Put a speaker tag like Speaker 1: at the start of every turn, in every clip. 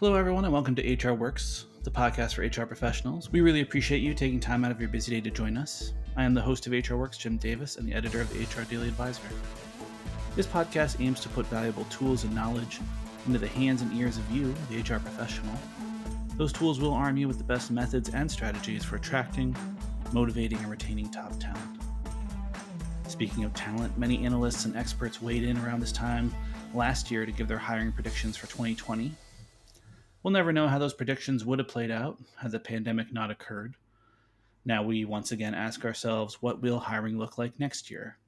Speaker 1: Hello, everyone, and welcome to HR Works, the podcast for HR professionals. We really appreciate you taking time out of your busy day to join us. I am the host of HR Works, Jim Davis, and the editor of the HR Daily Advisor. This podcast aims to put valuable tools and knowledge into the hands and ears of you, the HR professional. Those tools will arm you with the best methods and strategies for attracting, motivating, and retaining top talent. Speaking of talent, many analysts and experts weighed in around this time last year to give their hiring predictions for 2020 We'll never know how those predictions would have played out had the pandemic not occurred. Now we once again ask ourselves what will hiring look like next year?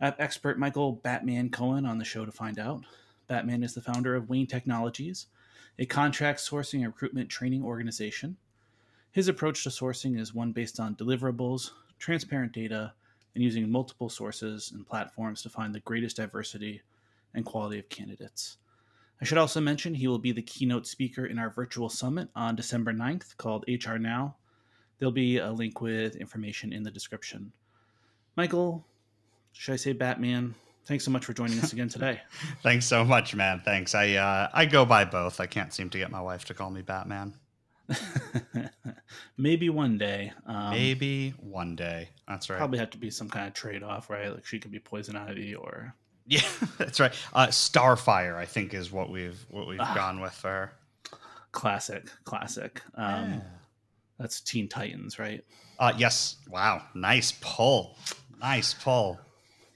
Speaker 1: I have expert Michael Batman Cohen on the show to find out. Batman is the founder of Wayne Technologies, a contract sourcing and recruitment training organization. His approach to sourcing is one based on deliverables, transparent data, and using multiple sources and platforms to find the greatest diversity and quality of candidates. I should also mention he will be the keynote speaker in our virtual summit on December 9th called HR Now. There'll be a link with information in the description. Michael, should I say Batman? Thanks so much for joining us again today.
Speaker 2: Thanks so much, man. Thanks. I uh, I go by both. I can't seem to get my wife to call me Batman.
Speaker 1: Maybe one day.
Speaker 2: Um, Maybe one day. That's right.
Speaker 1: Probably have to be some kind of trade off, right? Like she could be Poison Ivy or
Speaker 2: yeah, that's right. Uh, Starfire, I think, is what we've what we've ah, gone with for
Speaker 1: classic, classic. Um, yeah. That's Teen Titans, right?
Speaker 2: Uh, yes. Wow, nice pull, nice pull.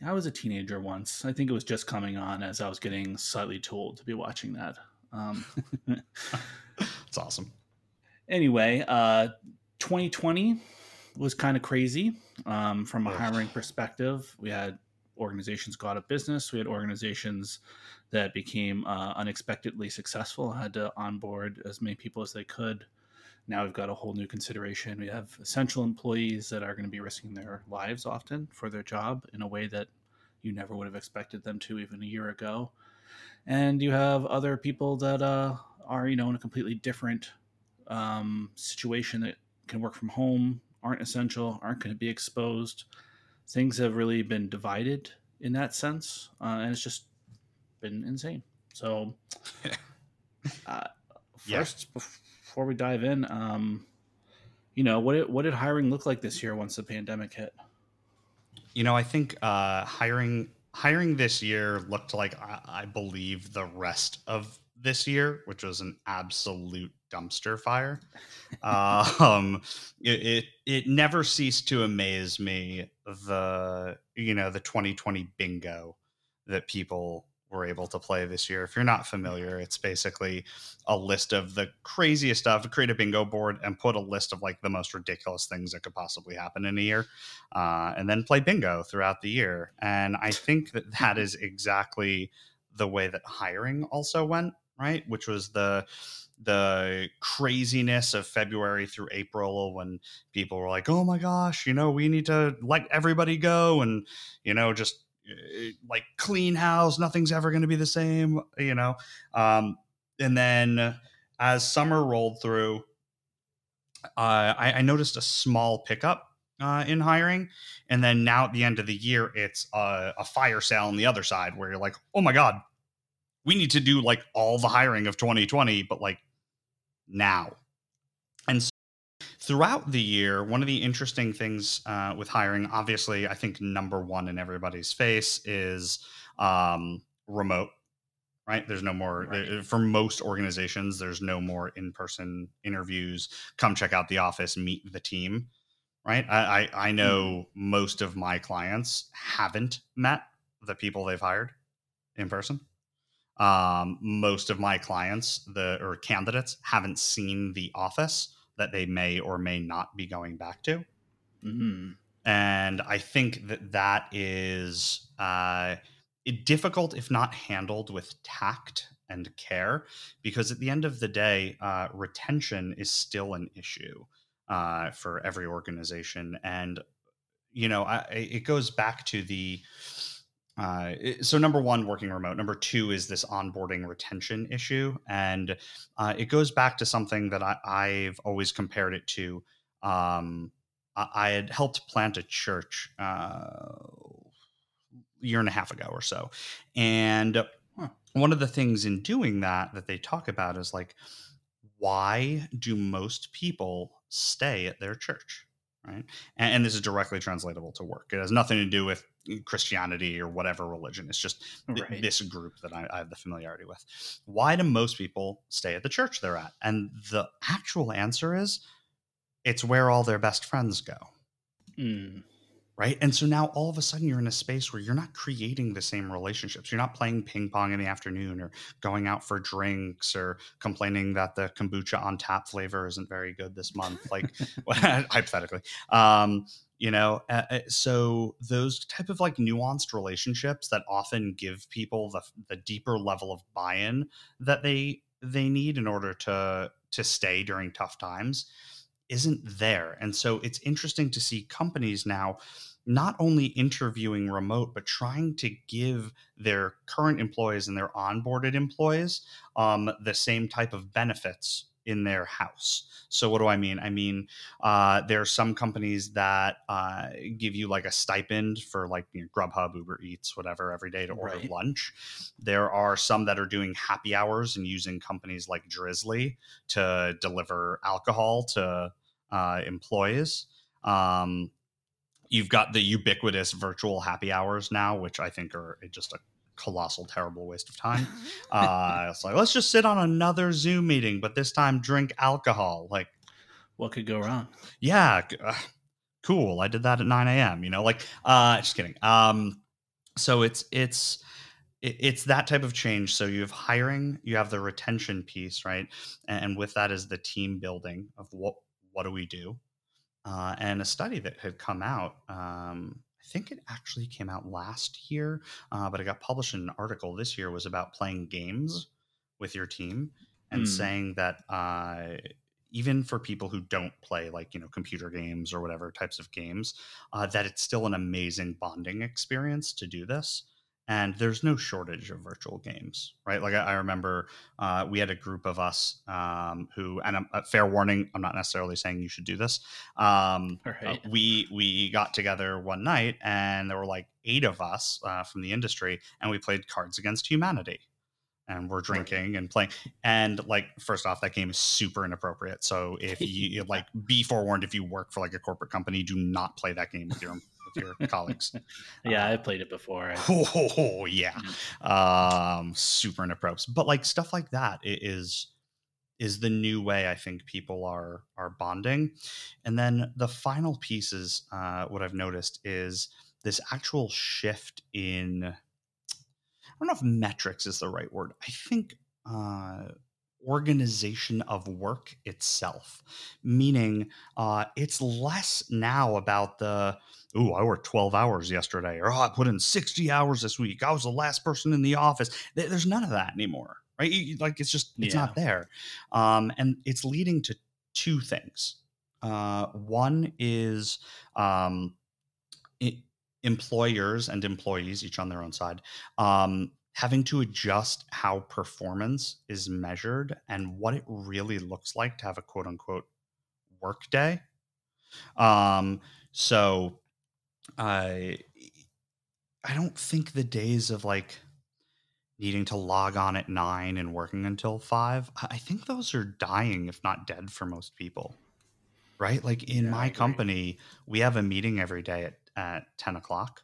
Speaker 1: I was a teenager once. I think it was just coming on as I was getting slightly too old to be watching that. Um,
Speaker 2: it's awesome.
Speaker 1: Anyway, uh, 2020 was kind of crazy um, from a hiring perspective. We had organizations go out of business. We had organizations that became uh, unexpectedly successful, had to onboard as many people as they could. Now we've got a whole new consideration. We have essential employees that are going to be risking their lives often for their job in a way that you never would have expected them to even a year ago. And you have other people that uh, are, you know, in a completely different um, situation that can work from home, aren't essential, aren't going to be exposed things have really been divided in that sense, uh, and it's just been insane. So, uh, first, yeah. before we dive in, um, you know, what did, what did hiring look like this year once the pandemic hit?
Speaker 2: You know, I think uh, hiring hiring this year looked like I, I believe the rest of this year, which was an absolute dumpster fire. um, it, it, it never ceased to amaze me the you know the 2020 bingo that people were able to play this year. If you're not familiar, it's basically a list of the craziest stuff. Create a bingo board and put a list of like the most ridiculous things that could possibly happen in a year, uh, and then play bingo throughout the year. And I think that that is exactly the way that hiring also went right? Which was the the craziness of February through April when people were like, "Oh my gosh, you know, we need to let everybody go," and you know, just eh, like clean house, nothing's ever going to be the same, you know. Um, and then as summer rolled through, uh, I, I noticed a small pickup uh, in hiring. And then now at the end of the year, it's a, a, fire sale on the other side where you're like, oh my God, we need to do like all the hiring of 2020, but like now. And so throughout the year, one of the interesting things uh, with hiring, obviously, I think number one in everybody's face is um, remote. Right. There's no more right. for most organizations. There's no more in-person interviews. Come check out the office, meet the team. Right. I I, I know mm-hmm. most of my clients haven't met the people they've hired in person um, most of my clients the or candidates haven't seen the office that they may or may not be going back to mm-hmm. and i think that that is uh, difficult if not handled with tact and care because at the end of the day uh, retention is still an issue uh, for every organization and you know I, it goes back to the uh, so number one working remote. Number two is this onboarding retention issue and uh, it goes back to something that I, have always compared it to um, I, I, had helped plant a church uh, a year and a half ago or so and one of the things in doing that that they talk about is like why do most people stay at their church right? And, and, this is directly translatable to work. It has nothing to do with christianity or whatever religion it's just right. this group that I, I, have the familiarity with why do most people stay at the church they're at and the actual answer is it's where all their best friends go mm right? And so now all of a sudden you're in a space where you're not creating the same relationships. You're not playing ping pong in the afternoon or going out for drinks or complaining that the kombucha on tap flavor isn't very good this month, like hypothetically. Um, you know, uh, so those type of like nuanced relationships that often give people the the deeper level of buy-in that they they need in order to to stay during tough times isn't there. And so it's interesting to see companies now not only interviewing remote, but trying to give their current employees and their onboarded employees um, the same type of benefits in their house. So, what do I mean? I mean, uh, there are some companies that uh, give you like a stipend for like you know, Grubhub, Uber Eats, whatever, every day to order right. lunch. There are some that are doing happy hours and using companies like Drizly to deliver alcohol to uh, employees. Um, you've got the ubiquitous virtual happy hours now, which I think are just a colossal, terrible waste of time. Uh, it's like let's just sit on another Zoom meeting, but this time drink alcohol. Like,
Speaker 1: what could go wrong?
Speaker 2: Yeah, uh, cool. I did that at 9 a.m. You know, like, uh, just kidding. Um, so it's it's it's that type of change. So you have hiring, you have the retention piece, right? And with that is the team building of what what do we do? Uh, and a study that had come out, um, I think it actually came out last year, uh, but it got published in an article this year, was about playing games with your team and mm. saying that uh, even for people who don't play like you know computer games or whatever types of games, uh, that it's still an amazing bonding experience to do this and there's no shortage of virtual games right? Like i, I remember uh, we had a group of us um, who and a, fair warning i'm not necessarily saying you should do this um, uh, right. uh, we we got together one night and there were like eight of us uh, from the industry and we played cards against humanity and we're drinking and playing and like first off that game is super inappropriate. So if you like be forewarned if you work for like a corporate company do not play that game with your your colleagues.
Speaker 1: yeah, uh, I played it before.
Speaker 2: Oh, yeah, um, super inappropriate. But like stuff like that is is the new way I think people are are bonding. And then the final piece is uh, what I've noticed is this actual shift in. I don't know if metrics is the right word. I think uh, organization of work itself, meaning uh, it's less now about the oh, I worked 12 hours yesterday, or oh, I put in 60 hours this week. I was the last person in the office. There's none of that anymore, right? Like it's just, it's yeah. not there. Um, and it's leading to two things. Uh, one is um, it, employers and employees, each on their own side, um, having to adjust how performance is measured and what it really looks like to have a quote unquote work day. Um, so I I don't think the days of like needing to log on at nine and working until five, I think those are dying, if not dead, for most people. Right? Like in yeah, my company, we have a meeting every day at, at 10 o'clock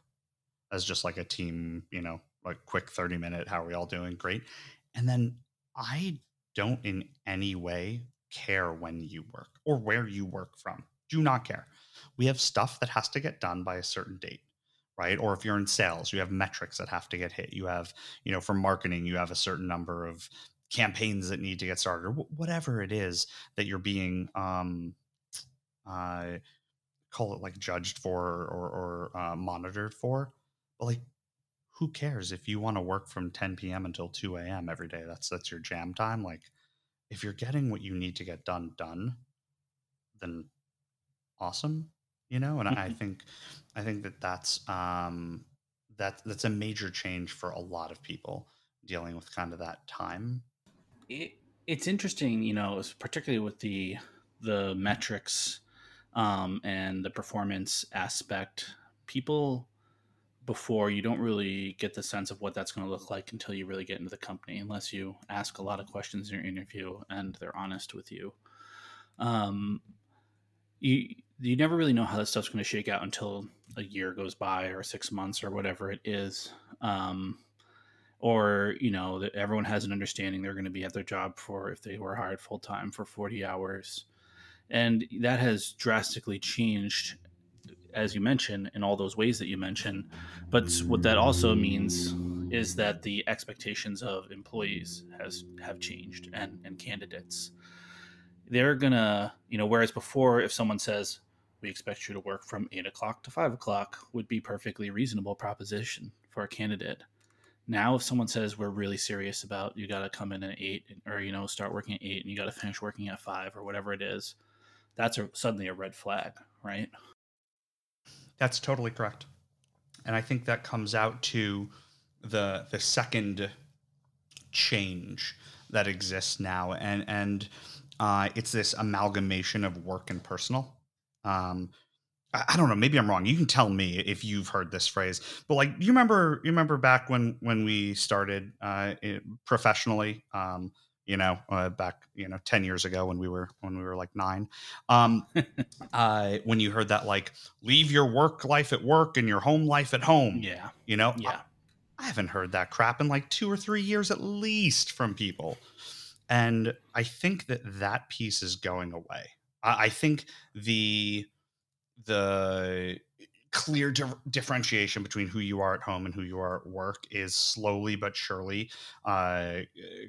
Speaker 2: as just like a team, you know, like quick 30 minute, how are we all doing? Great. And then I don't in any way care when you work or where you work from. Do not care we have stuff that has to get done by a certain date right or if you're in sales you have metrics that have to get hit you have you know for marketing you have a certain number of campaigns that need to get started or whatever it is that you're being um uh call it like judged for or, or uh, monitored for but like who cares if you want to work from 10 p.m until 2 a.m every day that's that's your jam time like if you're getting what you need to get done done then awesome you know and mm-hmm. i think i think that that's um that that's a major change for a lot of people dealing with kind of that time
Speaker 1: it, it's interesting you know particularly with the the metrics um, and the performance aspect people before, you don't really get the sense of what that's going to look like until you really get into the company, unless you ask a lot of questions in your interview and they're honest with you. Um, you you never really know how that stuff's going to shake out until a year goes by or six months or whatever it is. Um, or you know that everyone has an understanding they're going to be at their job for if they were hired full time for 40 hours and that has drastically changed as you mentioned in all those ways that you mentioned but what that also means is that the expectations of employees has have changed and and candidates. They're gonna you know whereas before if someone says we expect you to work from 8 o'clock to 5 o'clock would be perfectly reasonable proposition for a candidate. Now if someone says we're really serious about you got to come in at 8 or you know start working at 8 and you got to finish working at 5 or whatever it is that's a, suddenly a red flag right
Speaker 2: that's totally correct and i think that comes out to the the second change that exists now and and uh, it's this amalgamation of work and personal um, I don't know. Maybe I'm wrong. You can tell me if you've heard this phrase, but like, you remember, you remember back when when we started uh, professionally, um, you know, uh, back you know ten years ago when we were when we were like nine, um, uh, when you heard that like leave your work life at work and your home life at home.
Speaker 1: Yeah,
Speaker 2: you know,
Speaker 1: yeah.
Speaker 2: I, I haven't heard that crap in like two or three years at least from people, and I think that that piece is going away. I, I think the the clear di- differentiation between who you are at home and who you are at work is slowly but surely uh,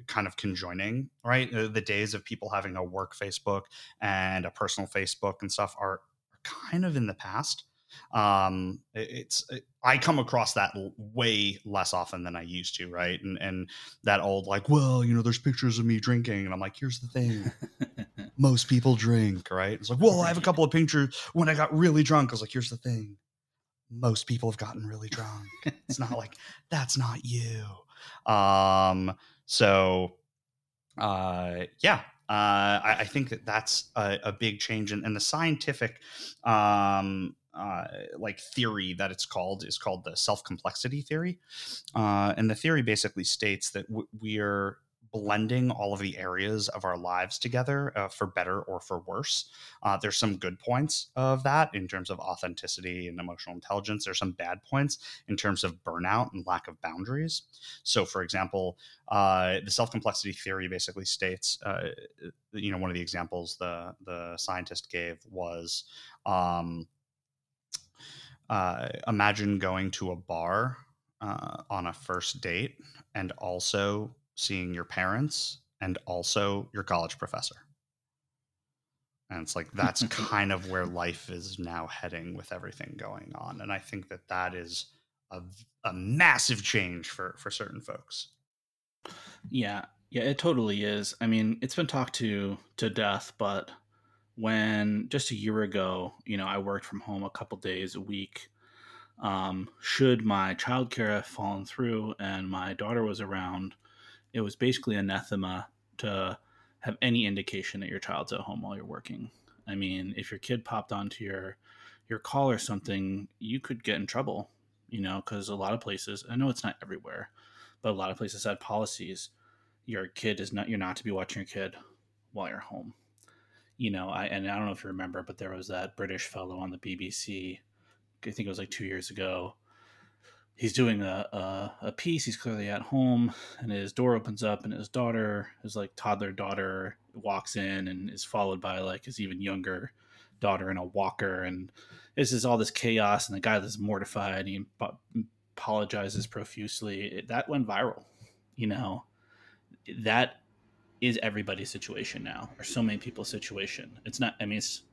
Speaker 2: kind of conjoining, right? The, the days of people having a work Facebook and a personal Facebook and stuff are, are kind of in the past. Um, it, it's it, I come across that way less often than I used to, right? And and that old like, well, you know, there's pictures of me drinking, and I'm like, here's the thing, most people drink, right? It's like, well, I have a couple of pictures when I got really drunk. I was like, here's the thing, most people have gotten really drunk. it's not like that's not you. Um, so, uh, yeah, uh, I, I, think that that's a, a big change, and, and the scientific, um, uh, like theory that it's called is called the self complexity theory, uh, and the theory basically states that w- we are blending all of the areas of our lives together uh, for better or for worse. Uh, there's some good points of that in terms of authenticity and emotional intelligence. There's some bad points in terms of burnout and lack of boundaries. So, for example, uh, the self complexity theory basically states, uh, you know, one of the examples the the scientist gave was. Um, uh, imagine going to a bar uh, on a first date and also seeing your parents and also your college professor. And it's like that's kind of where life is now heading with everything going on. And I think that that is a, a massive change for for certain folks.
Speaker 1: Yeah, yeah, it totally is. I mean, it's been talked to to death, but when just a year ago, you know, I worked from home a couple days a week. Um, should my childcare have fallen through and my daughter was around, it was basically anathema to have any indication that your child's at home while you're working. I mean, if your kid popped onto your your call or something, you could get in trouble, you know, because a lot of places, I know it's not everywhere, but a lot of places had policies. Your kid is not, you're not to be watching your kid while you're home. You know, I, and I don't know if you remember, but there was that British fellow on the BBC, I think it was like two years ago, he's doing a, a, a piece. He's clearly at home, and his door opens up, and his daughter, his like toddler daughter, walks in and is followed by like his even younger daughter in a walker, and this is all this chaos. And the guy that's mortified, he apologizes profusely. That went viral. You know, that is everybody's situation now, or so many people's situation. It's not. I mean, it's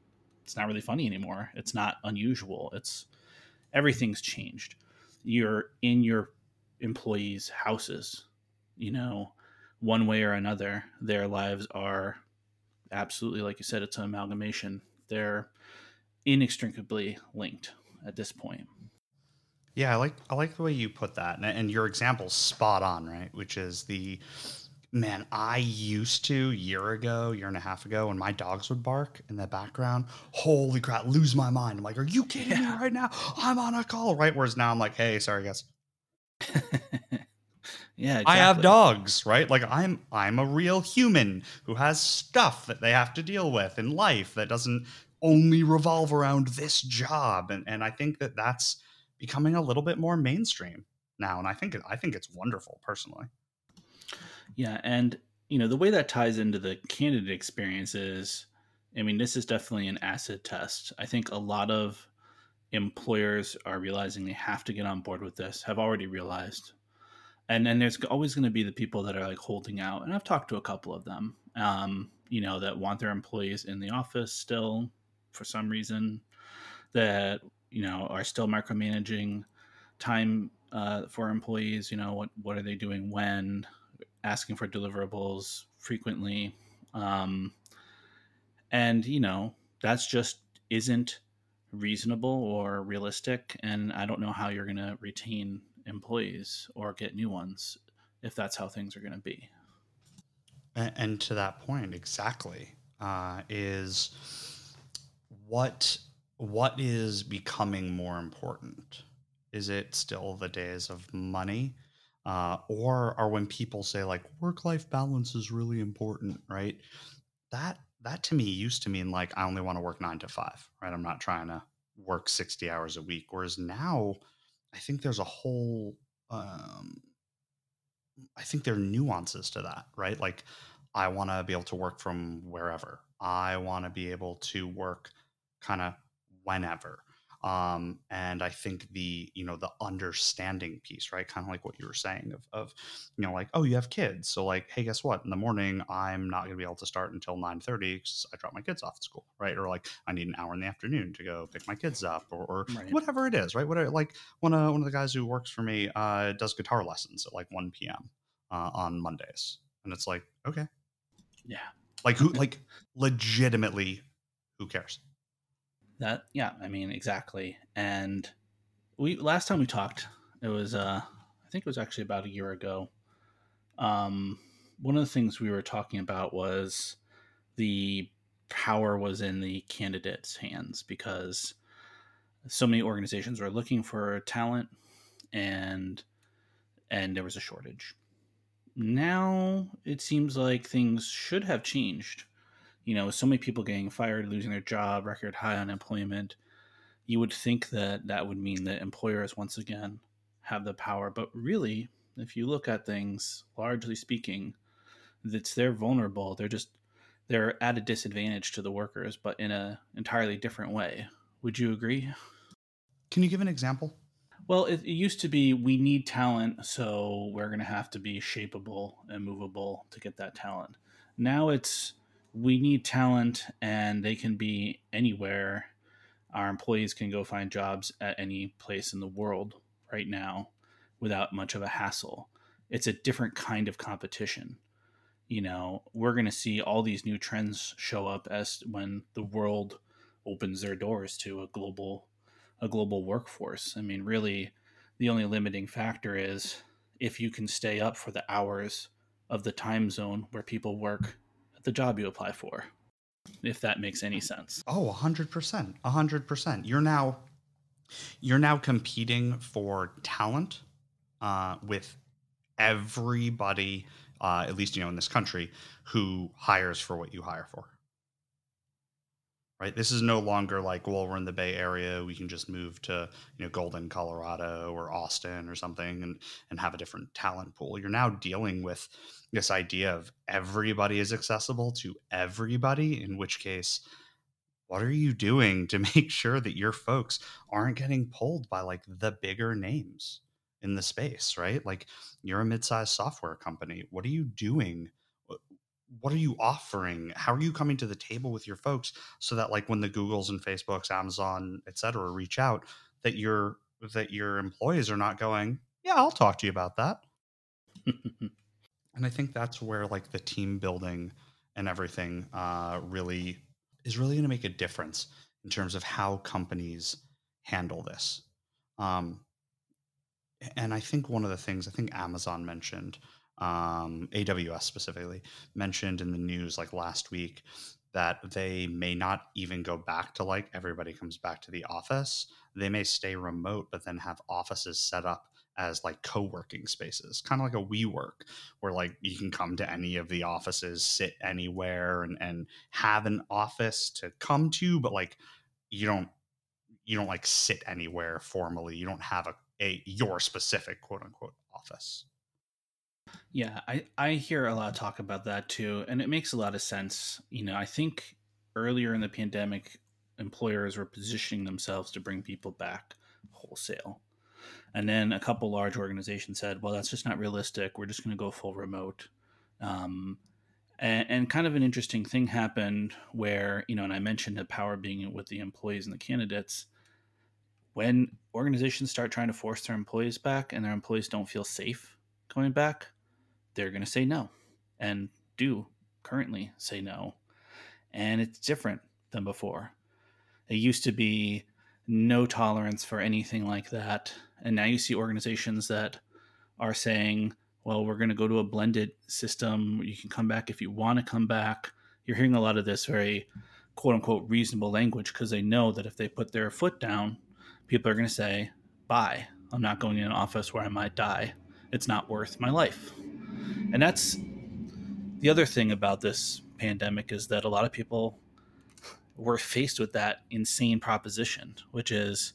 Speaker 1: it's not really funny anymore. It's not unusual. It's everything's changed you're in your employees' houses, you know, one way or another, their lives are absolutely, like you said, it's an amalgamation. They're inextricably linked at this point.
Speaker 2: Yeah, I like I like the way you put that, and, and your example's spot on, right? Which is the man, I used to year ago, year and a half ago, when my dogs would bark in the background. Holy crap, lose my mind. I'm like, are you kidding yeah. me right now? I'm on a call, right? Whereas now I'm like, hey, sorry guys.
Speaker 1: yeah, exactly.
Speaker 2: I have dogs, right? Like I'm I'm a real human who has stuff that they have to deal with in life that doesn't only revolve around this job. And and I think that that's becoming a little bit more mainstream now, and I think I think it's wonderful personally.
Speaker 1: Yeah, and you know the way that ties into the candidate experience is, I mean, this is definitely an acid test. I think a lot of employers are realizing they have to get on board with this. Have already realized, and then there's always going to be the people that are like holding out. And I've talked to a couple of them, um, you know, that want their employees in the office still for some reason, that you know are still micromanaging time uh, for employees. You know, what what are they doing when? Asking for deliverables frequently. Um, and, you know, that's just isn't reasonable or realistic. And I don't know how you're going to retain employees or get new ones if that's how things are going to be.
Speaker 2: And, and, to that point, exactly, uh, is what what is becoming more important? Is it still the days of money? Uh, or are when people say like work life balance is really important, right? That that to me used to mean like I only want to work nine to five, right? I'm not trying to work sixty hours a week. Whereas now, I think there's a whole, um, I think there are nuances to that, right? Like I want to be able to work from wherever. I want to be able to work kind of whenever um, and I think the you know the understanding piece, right? Kind of like what you were saying of, of you know like oh you have kids, so like hey guess what? In the morning I'm not going to be able to start until nine thirty because I drop my kids off at school, right? Or like I need an hour in the afternoon to go pick my kids up, or, or right. whatever it is, right? Whatever like one of one of the guys who works for me uh, does guitar lessons at like one p.m. Uh, on Mondays, and it's like okay,
Speaker 1: yeah,
Speaker 2: like who like legitimately who cares?
Speaker 1: That yeah, I mean exactly. And we last time we talked, it was uh I think it was actually about a year ago. Um one of the things we were talking about was the power was in the candidates' hands because so many organizations were looking for talent and and there was a shortage. Now it seems like things should have changed you know, so many people getting fired, losing their job, record high unemployment, you would think that that would mean that employers once again have the power. But really, if you look at things, largely speaking, it's they're vulnerable. They're just they're at a disadvantage to the workers, but in a entirely different way. Would you agree?
Speaker 2: Can you give an example?
Speaker 1: Well, it, it used to be we need talent, so we're going to have to be shapeable and movable to get that talent. Now it's we need talent and they can be anywhere. Our employees can go find jobs at any place in the world right now without much of a hassle. It's a different kind of competition. You know, we're going to see all these new trends show up as when the world opens their doors to a global a global workforce. I mean, really the only limiting factor is if you can stay up for the hours of the time zone where people work the job you apply for, if that makes any sense.
Speaker 2: Oh, 100%. 100%. You're now you're now competing for talent uh, with everybody uh, at least you know in this country who hires for what you hire for right? This is no longer like, well, we're in the Bay Area, we can just move to you know Golden, Colorado, or Austin or something, and and have a different talent pool. You're now dealing with this idea of everybody is accessible to everybody. In which case, what are you doing to make sure that your folks aren't getting pulled by like the bigger names in the space, right? Like you're a mid-sized software company. What are you doing? What are you offering? How are you coming to the table with your folks so that like when the googles and facebooks amazon et cetera reach out that your that your employees are not going yeah i'll talk to you about that. And i think that's where like the team building and everything uh, really is really going to make a difference in terms of how companies handle this. Um, and i think one of the things i think amazon mentioned um, AWS specifically, mentioned in the news like last week that they may not even go back to like everybody comes back to the office. They may stay remote, but then have offices set up as like co-working spaces, kind of like a WeWork, where like you can come to any of the offices, sit anywhere, and and have an office to come to, but like you don't you don't like sit anywhere formally. You don't have a, a your specific quote unquote office.
Speaker 1: Yeah, I, I hear a lot of talk about that too, and it makes a lot of sense. You know, I think earlier in the pandemic, employers were positioning themselves to bring people back wholesale. And then a couple large organizations said, well, that's just not realistic. We're just going to go full remote. Um, and, and, kind of an interesting thing happened where, you know, and I mentioned the power being with the employees and the candidates. When organizations start trying to force their employees back and their employees don't feel safe coming back, they're going to say no and do currently say no. And it's different than before. It used to be no tolerance for anything like that. And now you see organizations that are saying, well, we're going to go to a blended system. You can come back if you want to come back. You're hearing a lot of this very quote unquote reasonable language because they know that if they put their foot down, people are going to say, bye. I'm not going in an office where I might die. It's not worth my life. And that's the other thing about this pandemic is that a lot of people were faced with that insane proposition, which is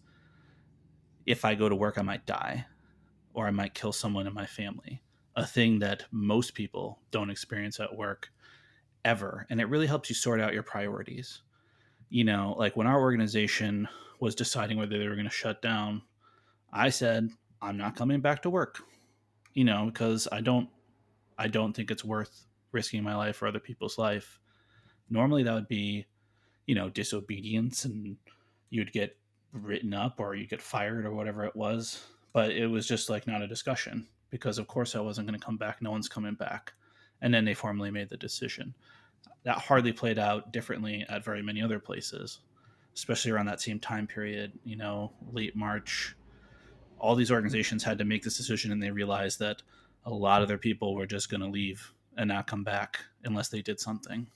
Speaker 1: if I go to work, I might die or I might kill someone in my family. A thing that most people don't experience at work ever. And it really helps you sort out your priorities. You know, like when our organization was deciding whether they were going to shut down, I said, I'm not coming back to work, you know, because I don't I don't think it's worth risking my life or other people's life. Normally, that would be, you know, disobedience and you'd get written up or you get fired or whatever it was. But it was just like not a discussion because, of course, I wasn't going to come back. No one's coming back. And then they formally made the decision. That hardly played out differently at very many other places, especially around that same time period, you know, late March. All these organizations had to make this decision and they realized that a lot of their people were just going to leave and not come back unless they did something.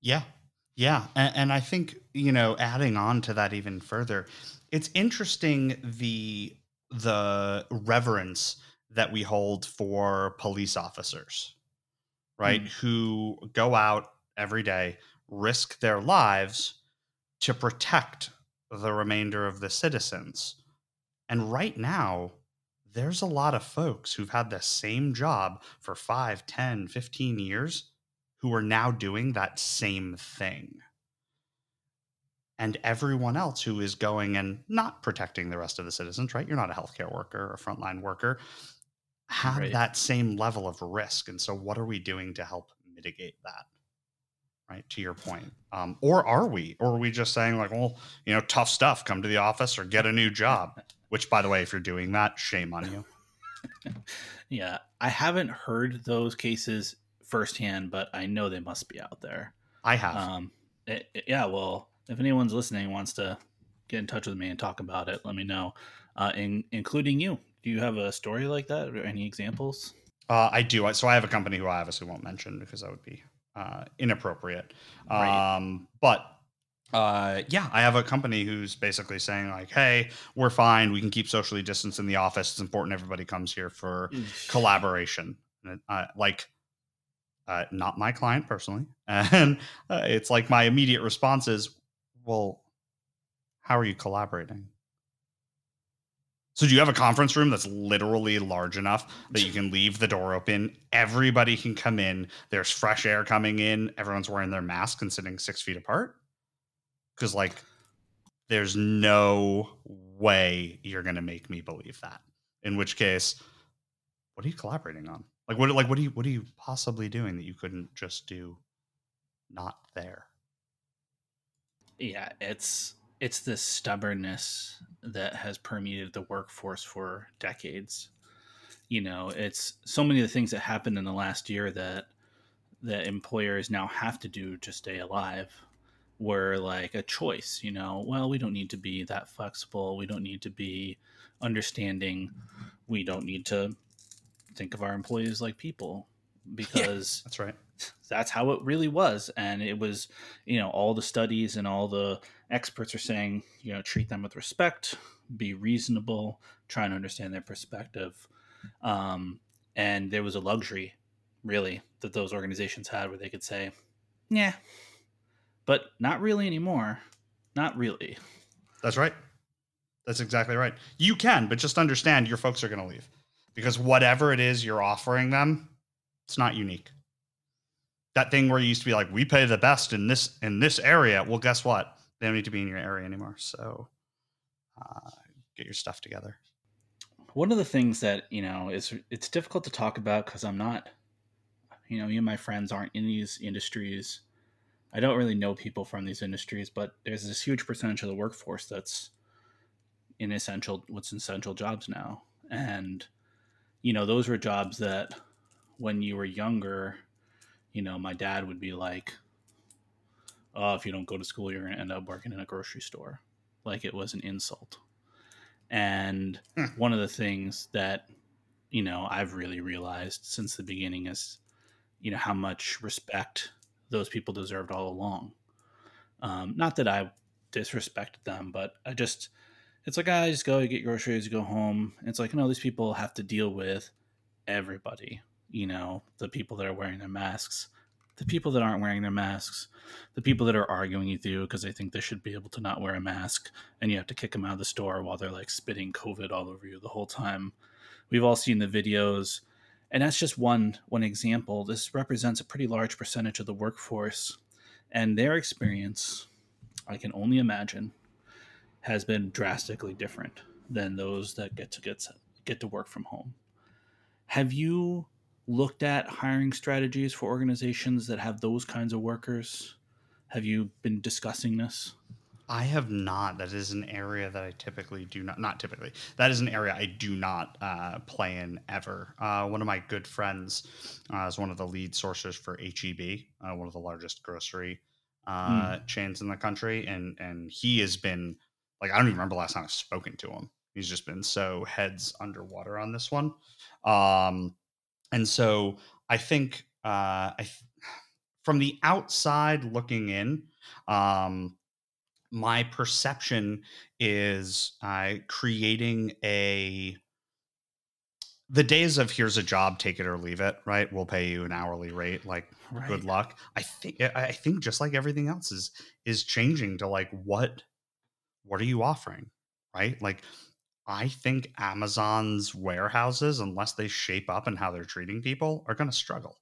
Speaker 2: Yeah. Yeah. And, and, I think, you know, adding on to that even further, it's interesting the the reverence that we hold for police officers, right? Mm. Who go out every day, risk their lives to protect the remainder of the citizens. And right now, there's a lot of folks who've had the same job for 5, 10, 15 years who are now doing that same thing. And everyone else who is going and not protecting the rest of the citizens, right? You're not a healthcare worker or a frontline worker, have right. that same level of risk. And so, what are we doing to help mitigate that? Right. To your point. Um, or are we? Or are we just saying, like, well, you know, tough stuff, come to the office or get a new job? Which, by the way, if you're doing that, shame on you.
Speaker 1: yeah, I haven't heard those cases firsthand, but I know they must be out there.
Speaker 2: I have. Um,
Speaker 1: it, it, yeah, well, if anyone's listening wants to get in touch with me and talk about it, let me know, uh, in, including you. Do you have a story like that or any examples?
Speaker 2: Uh, I do. So I have a company who I obviously won't mention because that would be uh, inappropriate. Right. Um, but uh, yeah, I have a company who's basically saying like, "Hey, we're fine. We can keep socially distanced in the office. It's important everybody comes here for collaboration." And uh, like, uh, not my client personally, and uh, it's like my immediate response is, "Well, how are you collaborating?" So do you have a conference room that's literally large enough that you can leave the door open? Everybody can come in. There's fresh air coming in. Everyone's wearing their mask and sitting six feet apart because like there's no way you're gonna make me believe that. In which case, what are you collaborating on? Like what like what are you what are you possibly doing that you couldn't just do not there?
Speaker 1: Yeah, it's it's this stubbornness that has permeated the workforce for decades. You know, it's so many of the things that happened in the last year that that employers now have to do to stay alive were like a choice, you know, well, we don't need to be that flexible. We don't need to be understanding. We don't need to think of our employees like people because
Speaker 2: yeah, that's right
Speaker 1: that's how it really was and it was you know all the studies and all the experts are saying you know treat them with respect be reasonable try and understand their perspective um, and there was a luxury really that those organizations had where they could say yeah but not really anymore not really
Speaker 2: that's right that's exactly right you can but just understand your folks are going to leave because whatever it is you're offering them it's not unique that thing where you used to be like, we pay the best in this in this area. Well, guess what? They don't need to be in your area anymore. So uh, get your stuff together.
Speaker 1: One of the things that you know is it's difficult to talk about because I'm not, you know, me and my friends aren't in these industries. I don't really know people from these industries, but there's this huge percentage of the workforce that's in essential what's essential jobs now, and you know those were jobs that when you were younger you know, my dad would be like, "Oh, if you don't go to school, you're going to end up working in a grocery store," like it was an insult. And hmm. one of the things that you know I've really realized since the beginning is, you know, how much respect those people deserved all along. Um, not that I disrespected them, but I just it's like I just go you get groceries, you go home. It's like you know these people have to deal with everybody you know, the people that are wearing their masks, the people that aren't wearing their masks, the people that are arguing with you because they think they should be able to not wear a mask, and you have to kick them out of the store while they're like spitting COVID all over you the whole time. We've all seen the videos, and that's just one one example. This represents a pretty large percentage of the workforce, and their experience, I can only imagine, has been drastically different than those that get to get get to work from home. Have you looked at hiring strategies for organizations that have those kinds of workers? Have you been discussing this?
Speaker 2: I have not. That is an area that I typically do not. Not typically. That is an area I do not uh, play in ever. Uh, one of my good friends uh, is one of the lead sources for HEB, uh, one of the largest grocery mm. chains in the country, and and he has been like I don't even remember last time I've spoken to him. He's just been so heads underwater on this one. Um, and so I think uh, I, from the outside looking in, um, my perception is uh, creating a the days of here's a job take it or leave it right we'll pay you an hourly rate like right. good luck i think i think just like everything else is is changing to like what what are you offering right like I think Amazon's warehouses, unless they shape up and how they're treating people, are going to struggle.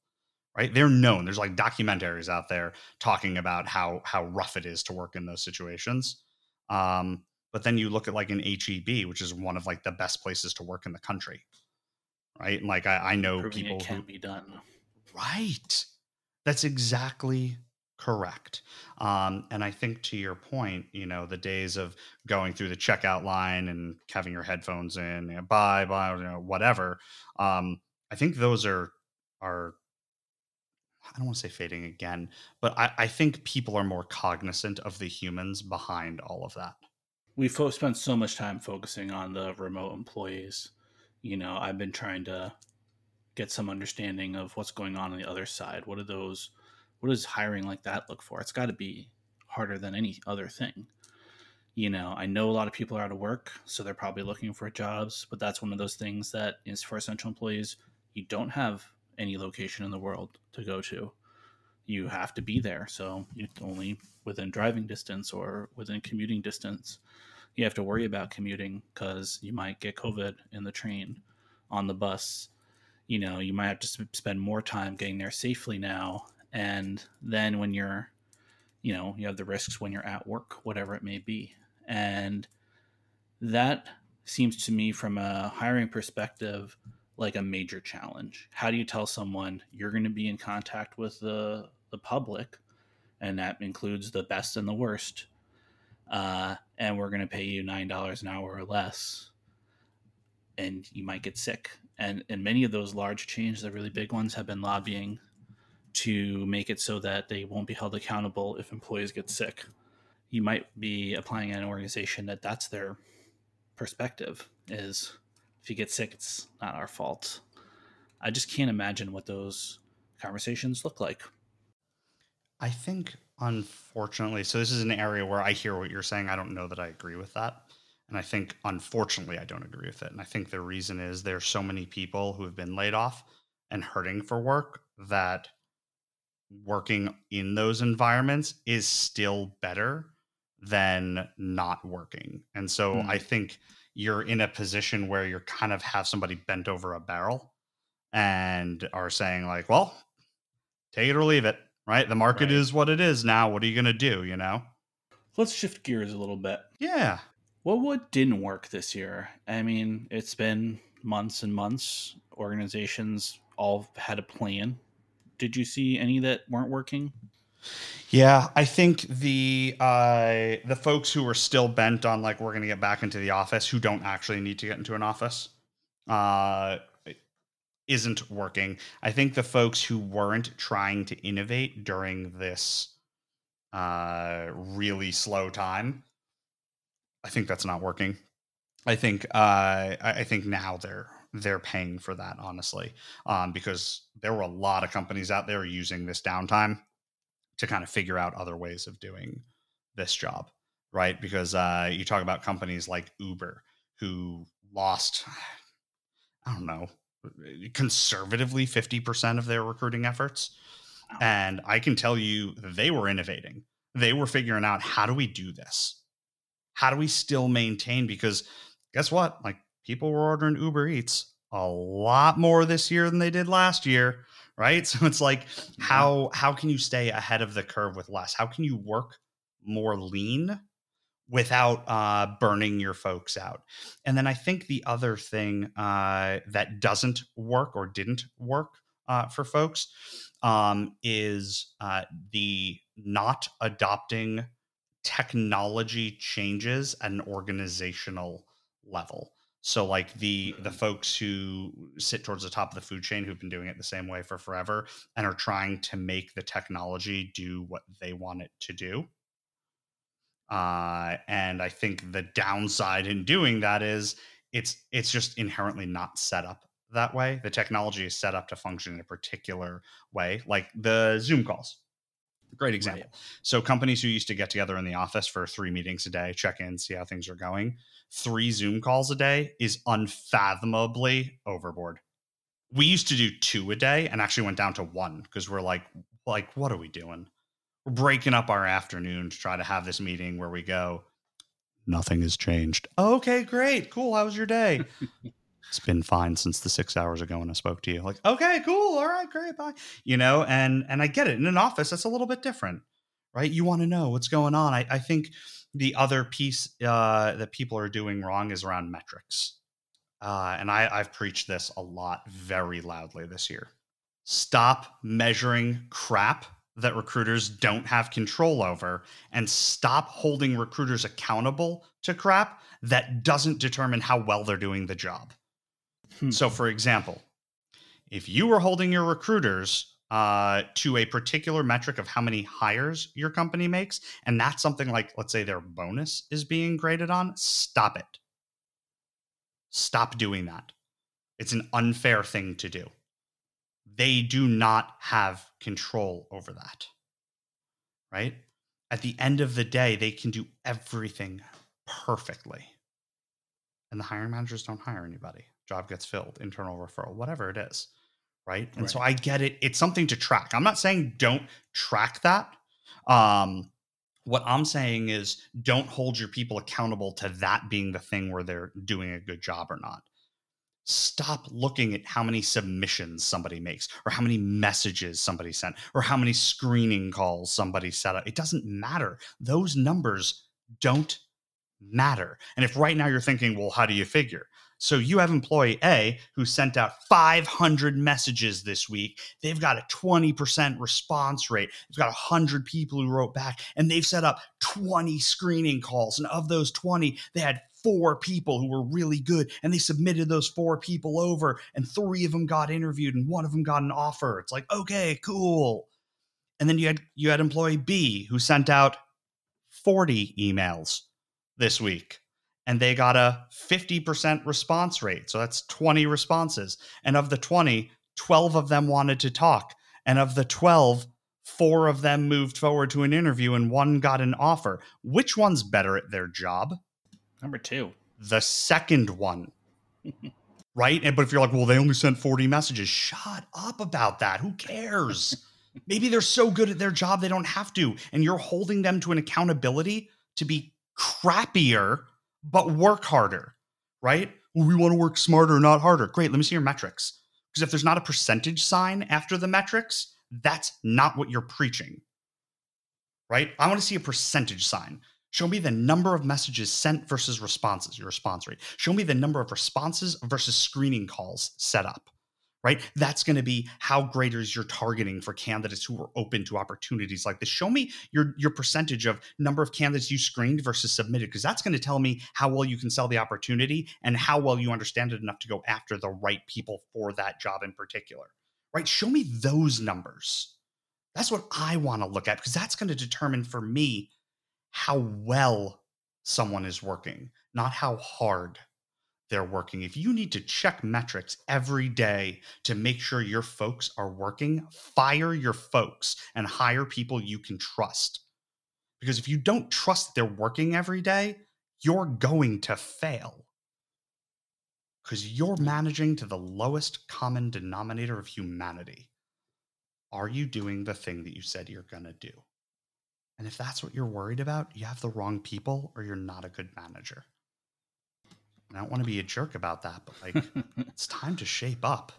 Speaker 2: Right? They're known. There's like documentaries out there talking about how how rough it is to work in those situations. Um, but then you look at like an HEB, which is one of like the best places to work in the country. Right? And like I, I know
Speaker 1: Proving
Speaker 2: people
Speaker 1: can
Speaker 2: who,
Speaker 1: be done.
Speaker 2: Right. That's exactly correct. Um, and I think to your point, you know, the days of going through the checkout line and having your headphones in, you know, buy, buy, you know, whatever. Um, I think those are are I don't want to say fading again, but I, I think people are more cognizant of the humans behind all of that.
Speaker 1: We've spent so much time focusing on the remote employees. You know, I've been trying to get some understanding of what's going on on the other side. What are those what does hiring like that look for? It's got to be harder than any other thing. You know, I know a lot of people are out of work, so they're probably looking for jobs, but that's one of those things that is for essential employees. You don't have any location in the world to go to. You have to be there. So you only within driving distance or within commuting distance. You have to worry about commuting because you might get COVID in the train, on the bus. You know, you might have to spend more time getting there safely now and then when you're you know you have the risks when you're at work whatever it may be and that seems to me from a hiring perspective like a major challenge how do you tell someone you're going to be in contact with the the public and that includes the best and the worst uh, and we're going to pay you nine dollars an hour or less and you might get sick and and many of those large chains the really big ones have been lobbying to make it so that they won't be held accountable if employees get sick. You might be applying at an organization that that's their perspective is if you get sick, it's not our fault. I just can't imagine what those conversations look like.
Speaker 2: I think, unfortunately, so this is an area where I hear what you're saying. I don't know that I agree with that. And I think, unfortunately, I don't agree with it. And I think the reason is there's so many people who have been laid off and hurting for work that working in those environments is still better than not working. And so mm. I think you're in a position where you're kind of have somebody bent over a barrel and are saying like, well, take it or leave it, right? The market right. is what it is now. What are you going to do, you know?
Speaker 1: Let's shift gears a little bit.
Speaker 2: Yeah.
Speaker 1: Well, what didn't work this year? I mean, it's been months and months. Organizations all had a plan. Did you see any that weren't working?
Speaker 2: Yeah, I think the uh, the folks who are still bent on like we're going to get back into the office, who don't actually need to get into an office, uh, isn't working. I think the folks who weren't trying to innovate during this uh, really slow time, I think that's not working. I think uh, I think now they're they're paying for that honestly, um, because there were a lot of companies out there using this downtime to kind of figure out other ways of doing this job, right? Because uh, you talk about companies like Uber who lost, I don't know, conservatively 50% of their recruiting efforts. And I can tell you they were innovating. They were figuring out how do we do this? How do we still maintain? Because guess what? Like people were ordering Uber Eats a lot more this year than they did last year right? So it's like how how can you stay ahead of the curve with less? How can you work more lean without uh, burning your folks out? And then i think the other thing uh, that doesn't work or didn't work uh, for folks um, is uh, the not adopting technology changes at an organizational level so like the the folks who sit towards the top of the food chain who've been doing it the same way for forever and are trying to make the technology do what they want it to do. Uh, and I think the downside in doing that is it's it's just inherently not set up that way. The technology is set up to function in a particular way, like the Zoom calls. Great example. Right. So companies who used to get together in the office for three meetings a day, check in, see how things are going three Zoom calls a day is unfathomably overboard. We used to do two a day and actually went down to one because we're like, like, what are we doing? We're breaking up our afternoon to try to have this meeting where we go, nothing has changed. Okay, great. Cool. How was your day? it's been fine since the six hours ago when I spoke to you. Like, okay, cool. All right, great. Bye. You know, and and I get it. In an office, that's a little bit different, right? You want to know what's going on. I, I think the other piece uh, that people are doing wrong is around metrics. Uh, and I, I've preached this a lot very loudly this year. Stop measuring crap that recruiters don't have control over and stop holding recruiters accountable to crap that doesn't determine how well they're doing the job. Hmm. So, for example, if you were holding your recruiters uh, to a particular metric of how many hires your company makes, and that's something like, let's say, their bonus is being graded on, stop it. Stop doing that. It's an unfair thing to do. They do not have control over that. Right? At the end of the day, they can do everything perfectly. And the hiring managers don't hire anybody. Job gets filled, internal referral, whatever it is right? And right. so i get it. It's something to track. I'm not saying don't track that. Um what i'm saying is don't hold your people accountable to that being the thing where they're doing a good job or not. Stop looking at how many submissions somebody makes or how many messages somebody sent or how many screening calls somebody set up. It doesn't matter. Those numbers don't matter and if right now you're thinking well how do you figure so you have employee A who sent out 500 messages this week. They've got a 20% response rate. They've got 100 people who wrote back, and they've set up 20 screening calls. And of those 20, they had four people who were really good, and they submitted those four people over, and three of them got interviewed, and one of them got an offer. It's like, okay, cool. And then you had you had employee B who sent out 40 emails this week and they got a 50% response rate. So that's 20 responses. And of the 20, 12 of them wanted to talk. And of the 12, four of them moved forward to an interview and one got an offer. Which one's better at their job?
Speaker 1: Number two.
Speaker 2: The second one. right? And but if you're like, well, they only sent 40 messages, shut up about that. Who cares? Maybe they're so good at their job they don't have to. And you're holding them to an accountability to be crappier, but work harder, right? Well, we want to work smarter, not harder. Great. Let me see your metrics. Because if there's not a percentage sign after the metrics, that's not what you're preaching, right? I want to see a percentage sign. Show me the number of messages sent versus responses, your response rate. Show me the number of responses versus screening calls set up right? That's going to be how great is your targeting for candidates who are open to opportunities like this. Show me your your percentage of number of candidates you screened versus submitted, because that's going to tell me how well you can sell the opportunity and how well you understand it enough to go after the right people for that job in particular. Right? Show me those numbers. That's what I want to look at because that's going to determine for me how well someone is working, not how hard they're working. If you need to check metrics every day to make sure your folks are working, fire your folks and hire people you can trust. Because if you don't trust they're working every day, you're going to fail. Because you're managing to the lowest common denominator of humanity. Are you doing the thing that you said you're going to do? And if that's what you're worried about, you have the wrong people or you're not a good manager. I don't want to be a jerk about that, but like it's time to shape up.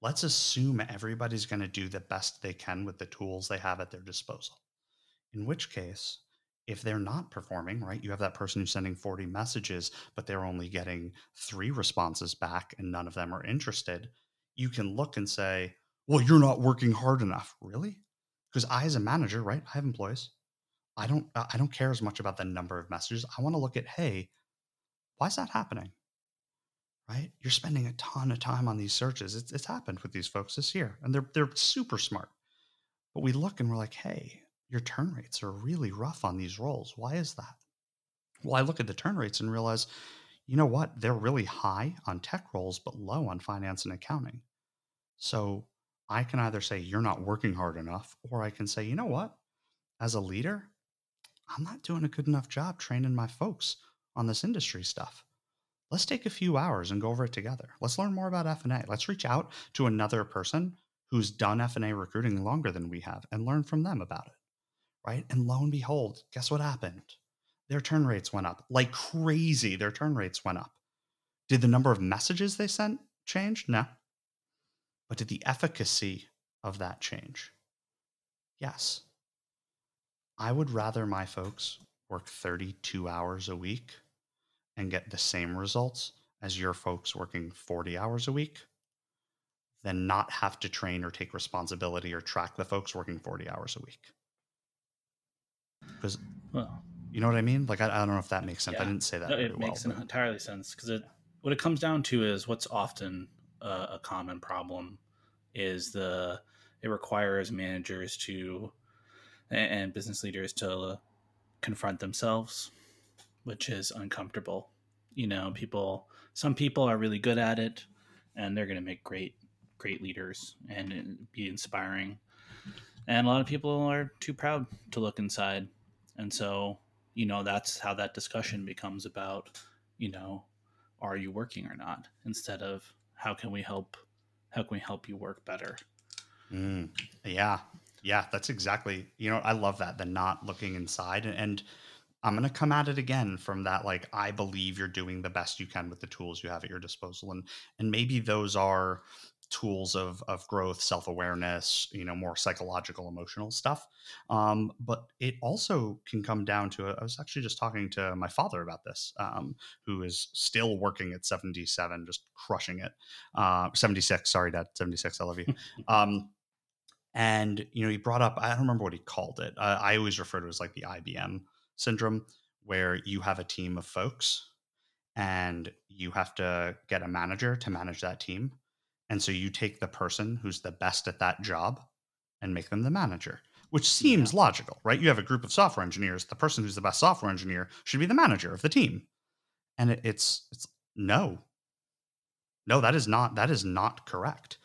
Speaker 2: Let's assume everybody's going to do the best they can with the tools they have at their disposal. In which case, if they're not performing, right, you have that person who's sending 40 messages, but they're only getting three responses back and none of them are interested, you can look and say, well, you're not working hard enough. Really? Because I, as a manager, right, I have employees. I don't I don't care as much about the number of messages. I want to look at, hey, why is that happening? Right? You're spending a ton of time on these searches. It's, it's happened with these folks this year, and they're they're super smart. But we look and we're like, hey, your turn rates are really rough on these roles. Why is that? Well, I look at the turn rates and realize, you know what? They're really high on tech roles, but low on finance and accounting. So I can either say you're not working hard enough, or I can say, you know what? As a leader, I'm not doing a good enough job training my folks on this industry stuff. Let's take a few hours and go over it together. Let's learn more about F&A. Let's reach out to another person who's done F&A recruiting longer than we have and learn from them about it. Right? And lo and behold, guess what happened? Their turn rates went up like crazy. Their turn rates went up. Did the number of messages they sent change? No. But did the efficacy of that change? Yes. I would rather my folks work 32 hours a week and get the same results as your folks working 40 hours a week than not have to train or take responsibility or track the folks working 40 hours a week. Because, well, you know what I mean? Like, I, I don't know if that makes sense. Yeah, I didn't say that.
Speaker 1: No, it makes well, entirely sense because it what it comes down to is what's often a, a common problem is the it requires managers to and business leaders to confront themselves which is uncomfortable. You know, people, some people are really good at it and they're going to make great, great leaders and be inspiring. And a lot of people are too proud to look inside. And so, you know, that's how that discussion becomes about, you know, are you working or not instead of how can we help, how can we help you work better?
Speaker 2: Mm, yeah. Yeah, that's exactly. You know, I love that the not looking inside and, and I'm going to come at it again from that like I believe you're doing the best you can with the tools you have at your disposal and and maybe those are tools of of growth, self-awareness, you know, more psychological emotional stuff. Um, but it also can come down to I was actually just talking to my father about this, um, who is still working at 77, just crushing it. Uh, 76, sorry, Dad, 76, I love you. um, and you know, he brought up I don't remember what he called it. Uh, I always refer to it as like the IBM syndrome, where you have a team of folks and you have to get a manager to manage that team. And so you take the person who's the best at that job and make them the manager, which seems yeah. logical, right? You have a group of software engineers. The person who's the best software engineer should be the manager of the team. And it, it's it's no, no, that is not that is not correct,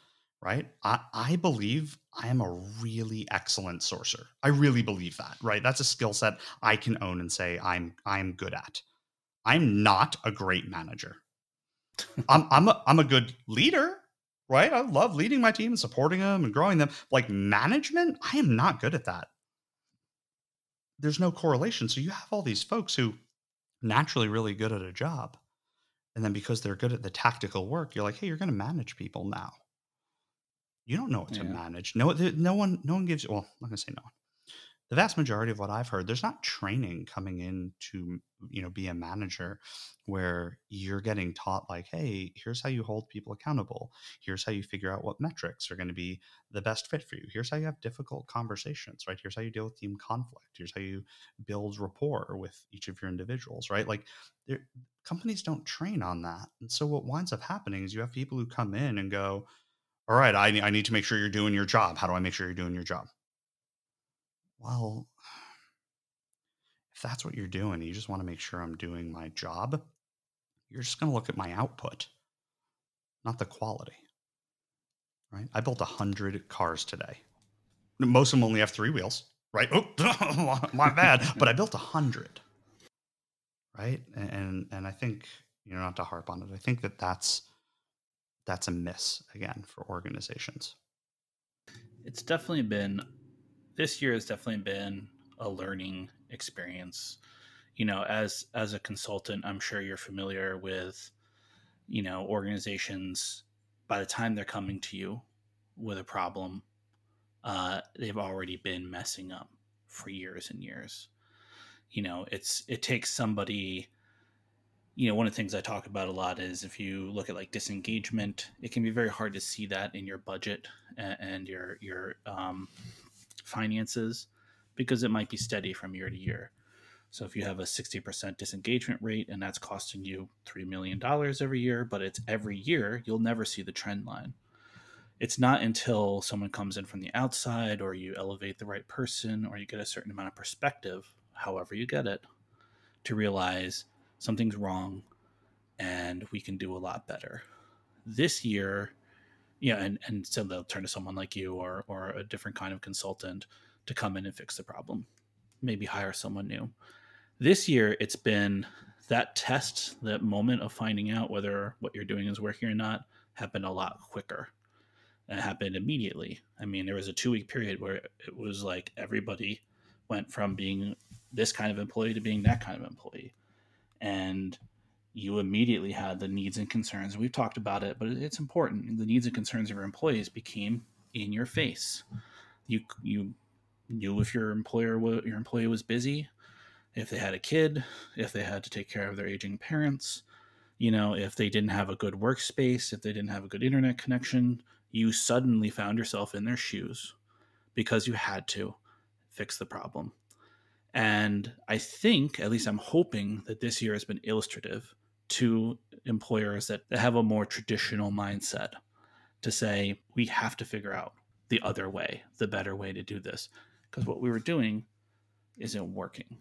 Speaker 2: right? I, I believe I am a really excellent sourcer. I really believe that, right? That's a skill set I can own and say I'm I'm good at. I'm not a great manager. I'm I'm a, I'm a good leader, right? I love leading my team and supporting them and growing them. Like management, I am not good at that. There's no correlation. So you have all these folks who naturally really good at a job. And then because they're good at the tactical work, you're like, hey, you're going to manage people now. You don't know what to
Speaker 1: Yeah.
Speaker 2: manage. No, no one, no one gives. Well, I'm not gonna say no one. The vast majority of what I've heard, there's not training coming in to, you know, be a manager where you're getting taught like, hey, here's how you hold people accountable. Here's how you figure out what metrics are going to be the best fit for you. Here's how you have difficult conversations, right? Here's how you deal with team conflict. Here's how you build rapport with each of your individuals, right? Like, companies don't train on that, and so what winds up happening is you have people who come in and go, all right, I, I need to make sure you're doing your job. How do I make sure you're doing your job? Well, if that's what you're doing, you just want to make sure I'm doing my job, you're just going to look at my output, not the quality. Right? I built 100 cars today. Most of them only have three wheels, right? Oh, my bad. But I built 100. Right? And, and and I think, you know, not to harp on it, I think that that's that's a miss again for organizations.
Speaker 1: It's definitely been this year has definitely been a learning experience. You know, as as a consultant, I'm sure you're familiar with, you know, organizations by the time they're coming to you with a problem, uh, they've already been messing up for years and years. You know, it's it takes somebody you know, one of the things I talk about a lot is if you look at like disengagement, it can be very hard to see that in your budget and, your your um, finances because it might be steady from year to year. So if you have a sixty percent disengagement rate and that's costing you three million dollars every year, but it's every year, you'll never see the trend line. It's not until someone comes in from the outside or you elevate the right person or you get a certain amount of perspective, however you get it, to realize something's wrong and we can do a lot better. This year, yeah, and, and so they'll turn to someone like you or or a different kind of consultant to come in and fix the problem. Maybe hire someone new. This year it's been that test, that moment of finding out whether what you're doing is working or not happened a lot quicker. It happened immediately. I mean, there was a two week period where it was like everybody went from being this kind of employee to being that kind of employee and you immediately had the needs and concerns. We've talked about it, but it's important. The needs and concerns of your employees became in your face. You you knew if your employer your employee was busy, if they had a kid, if they had to take care of their aging parents, you know, if they didn't have a good workspace, if they didn't have a good internet connection, you suddenly found yourself in their shoes because you had to fix the problem. And I think, at least I'm hoping, that this year has been illustrative to employers that have a more traditional mindset to say, we have to figure out the other way, the better way to do this. Because what we were doing isn't working.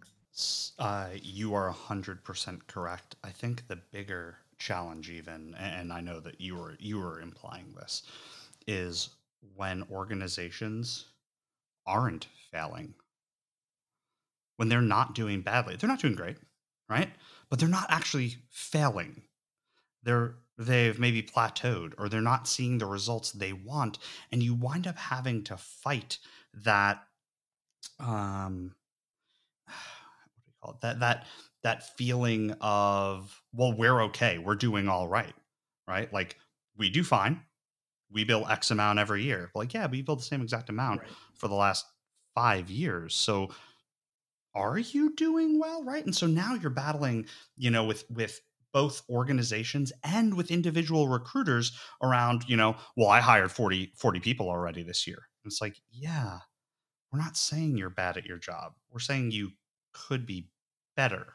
Speaker 2: Uh, you are 100% correct. I think the bigger challenge even and I know that you were you were implying this is when organizations aren't failing when they're not doing badly. They're not doing great, right? But they're not actually failing. They're they've maybe plateaued or they're not seeing the results they want and you wind up having to fight that um what do we call it? That that that feeling of well we're okay, we're doing all right, right? Like we do fine. We bill X amount every year. Like yeah, we bill the same exact amount
Speaker 1: Right.
Speaker 2: for the last 5 years. So are you doing well right? And so now you're battling you know with with both organizations and with individual recruiters around you know well i hired 40 40 people already this year. And it's like yeah we're not saying you're bad at your job. We're saying you could be better.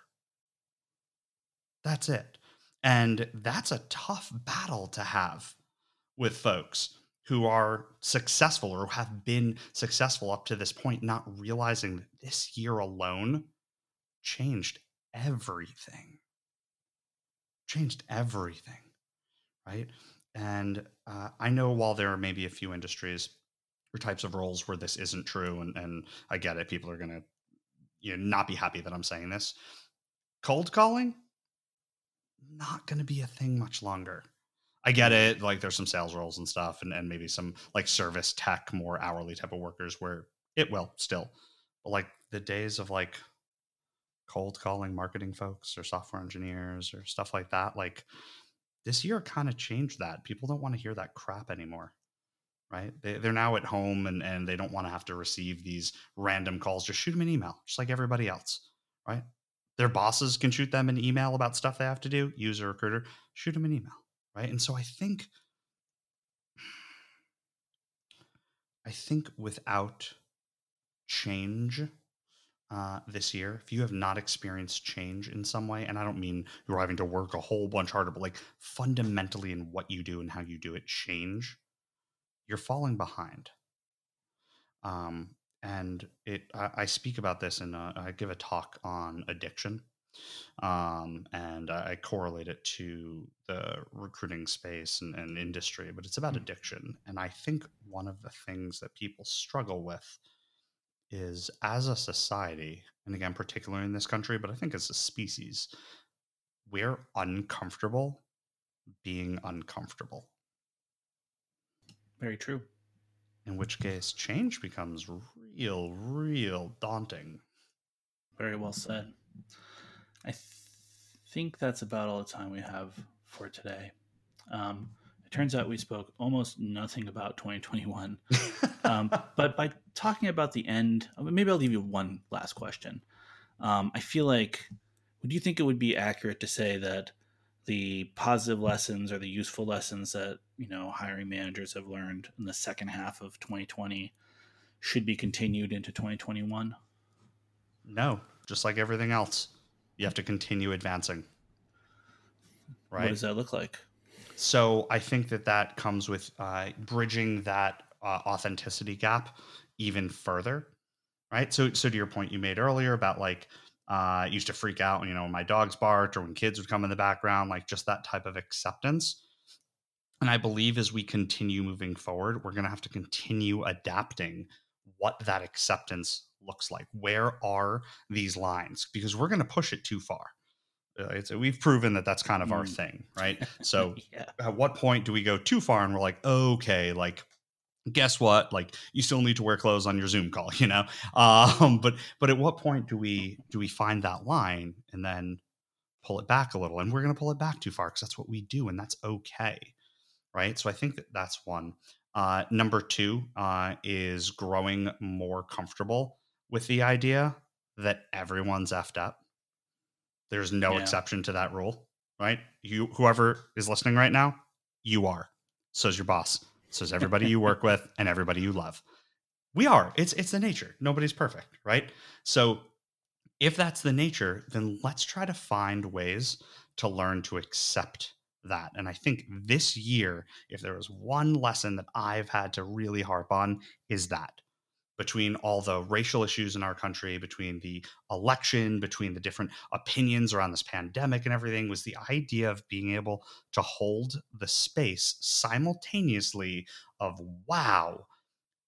Speaker 2: That's it. And that's a tough battle to have with folks who are successful or have been successful up to this point, not realizing that this year alone changed everything. Changed everything. Right. And uh, I know while there are maybe a few industries or types of roles where this isn't true, and, and I get it, people are going to you know not be happy that I'm saying this. Cold calling, not going to be a thing much longer. I get it. Like there's some sales roles and stuff, and, and maybe some like service tech, more hourly type of workers where it will still. But like the days of like cold calling marketing folks or software engineers or stuff like that, like this year kind of changed that. People don't want to hear that crap anymore. Right. They, they're now at home and, and they don't want to have to receive these random calls. Just shoot them an email, just like everybody else. Right. Their bosses can shoot them an email about stuff they have to do. Use a recruiter, shoot them an email. Right. And so I think, I think without change uh, this year, if you have not experienced change in some way, and I don't mean you're having to work a whole bunch harder, but like fundamentally in what you do and how you do it change, you're falling behind. Um, and it, I, I speak about this and I give a talk on addiction, um, and I, correlate it to the recruiting space and, and industry, but it's about mm. addiction. And I think one of the things that people struggle with is as a society, and again, particularly in this country, but I think as a species, we're uncomfortable being uncomfortable.
Speaker 1: Very true.
Speaker 2: In which case, change becomes real, real daunting.
Speaker 1: Very well said. I th- think that's about all the time we have for today. Um, it turns out we spoke almost nothing about 2021. um, but by talking about the end, maybe I'll leave you one last question. Um, I feel like, would you think it would be accurate to say that the positive lessons or the useful lessons that you know hiring managers have learned in the second half of 2020 should be continued into 2021?
Speaker 2: No, just like everything else, you have to continue advancing.
Speaker 1: Right? What does that look like?
Speaker 2: So I think that that comes with uh, bridging that uh, authenticity gap even further, right? So, so to your point you made earlier about like uh, I used to freak out, you know, when my dogs barked or when kids would come in the background, like just that type of acceptance. And I believe as we continue moving forward, we're going to have to continue adapting what that acceptance looks like. Where are these lines? Because we're going to push it too far. Uh, we've proven that that's kind of mm. our thing, right? So, yeah. at what point do we go too far and we're like, okay, like, guess what? Like, you still need to wear clothes on your Zoom call, you know? Um, but but at what point do we do we find that line and then pull it back a little? And we're going to pull it back too far because that's what we do, and that's okay, right? So I think that that's one. Uh, number two uh, is growing more comfortable with the idea that everyone's effed up there's no yeah. exception to that rule, right? You, whoever is listening right now, you are. So is your boss. So is everybody you work with and everybody you love. We are. It's it's the nature. Nobody's perfect, right? So if that's the nature, then let's try to find ways to learn to accept that. And I think this year, if there was one lesson that I've had to really harp on, is that between all the racial issues in our country, between the election, between the different opinions around this pandemic and everything, was the idea of being able to hold the space simultaneously of, wow,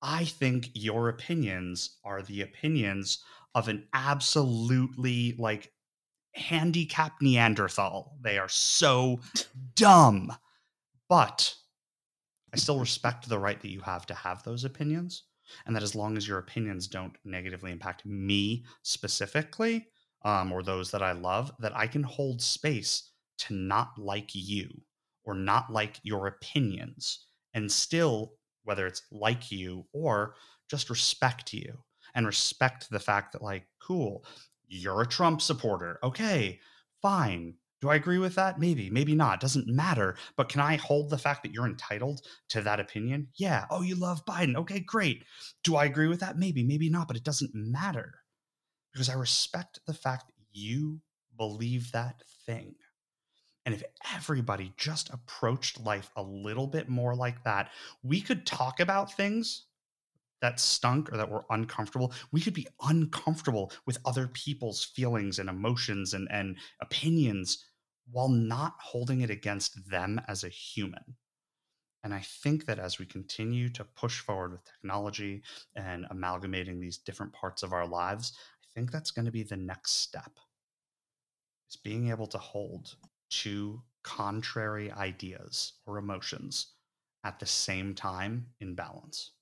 Speaker 2: I think your opinions are the opinions of an absolutely like handicapped Neanderthal. They are so dumb. But I still respect the right that you have to have those opinions and that as long as your opinions don't negatively impact me specifically um, or those that I love, that I can hold space to not like you or not like your opinions and still, whether it's like you or just respect you and respect the fact that, like, cool, you're a Trump supporter. Okay, fine. Do I agree with that? Maybe, maybe not. Doesn't matter. But can I hold the fact that you're entitled to that opinion? Yeah. Oh, you love Biden. Okay, great. Do I agree with that? Maybe, maybe not. But it doesn't matter because I respect the fact that you believe that thing. And if everybody just approached life a little bit more like that, we could talk about things that stunk or that were uncomfortable. We could be uncomfortable with other people's feelings and emotions and, and opinions while not holding it against them as a human. And I think that as we continue to push forward with technology and amalgamating these different parts of our lives, I think that's going to be the next step. Is being able to hold two contrary ideas or emotions at the same time in balance.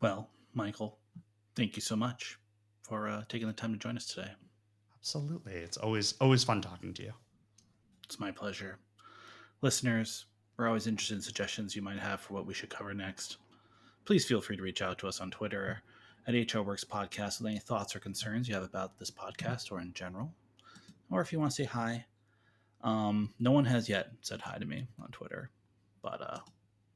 Speaker 1: Well, Michael, thank you so much for uh, taking the time to join us today.
Speaker 2: Absolutely. It's always always fun talking to you.
Speaker 1: It's my pleasure. Listeners, we're always interested in suggestions you might have for what we should cover next. Please feel free to reach out to us on Twitter at HR Works Podcast with any thoughts or concerns you have about this podcast or in general. Or if you want to say hi. Um, no one has yet said hi to me on Twitter, but uh,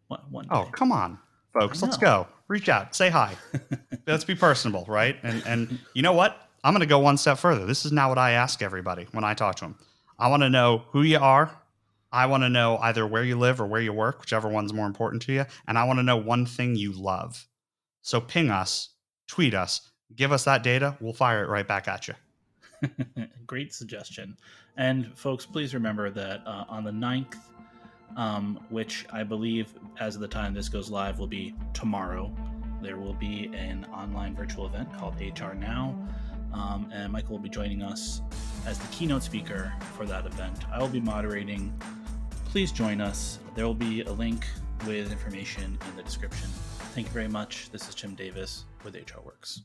Speaker 1: one, one
Speaker 2: Oh,
Speaker 1: day.
Speaker 2: come on, folks. Let's go. Reach out. Say hi. Let's be personable, right? And and you know what? I'm going to go one step further. This is now what I ask everybody when I talk to them. I want to know who you are. I want to know either where you live or where you work, whichever one's more important to you. And I want to know one thing you love. So ping us, tweet us, give us that data. We'll fire it right back at you.
Speaker 1: Great suggestion. And folks, please remember that uh, on the 9th, um, which I believe as of the time this goes live will be tomorrow, there will be an online virtual event called HR Now. Um, and Michael will be joining us as the keynote speaker for that event. I will be moderating. Please join us. There will be a link with information in the description. Thank you very much. This is Jim Davis with HR Works.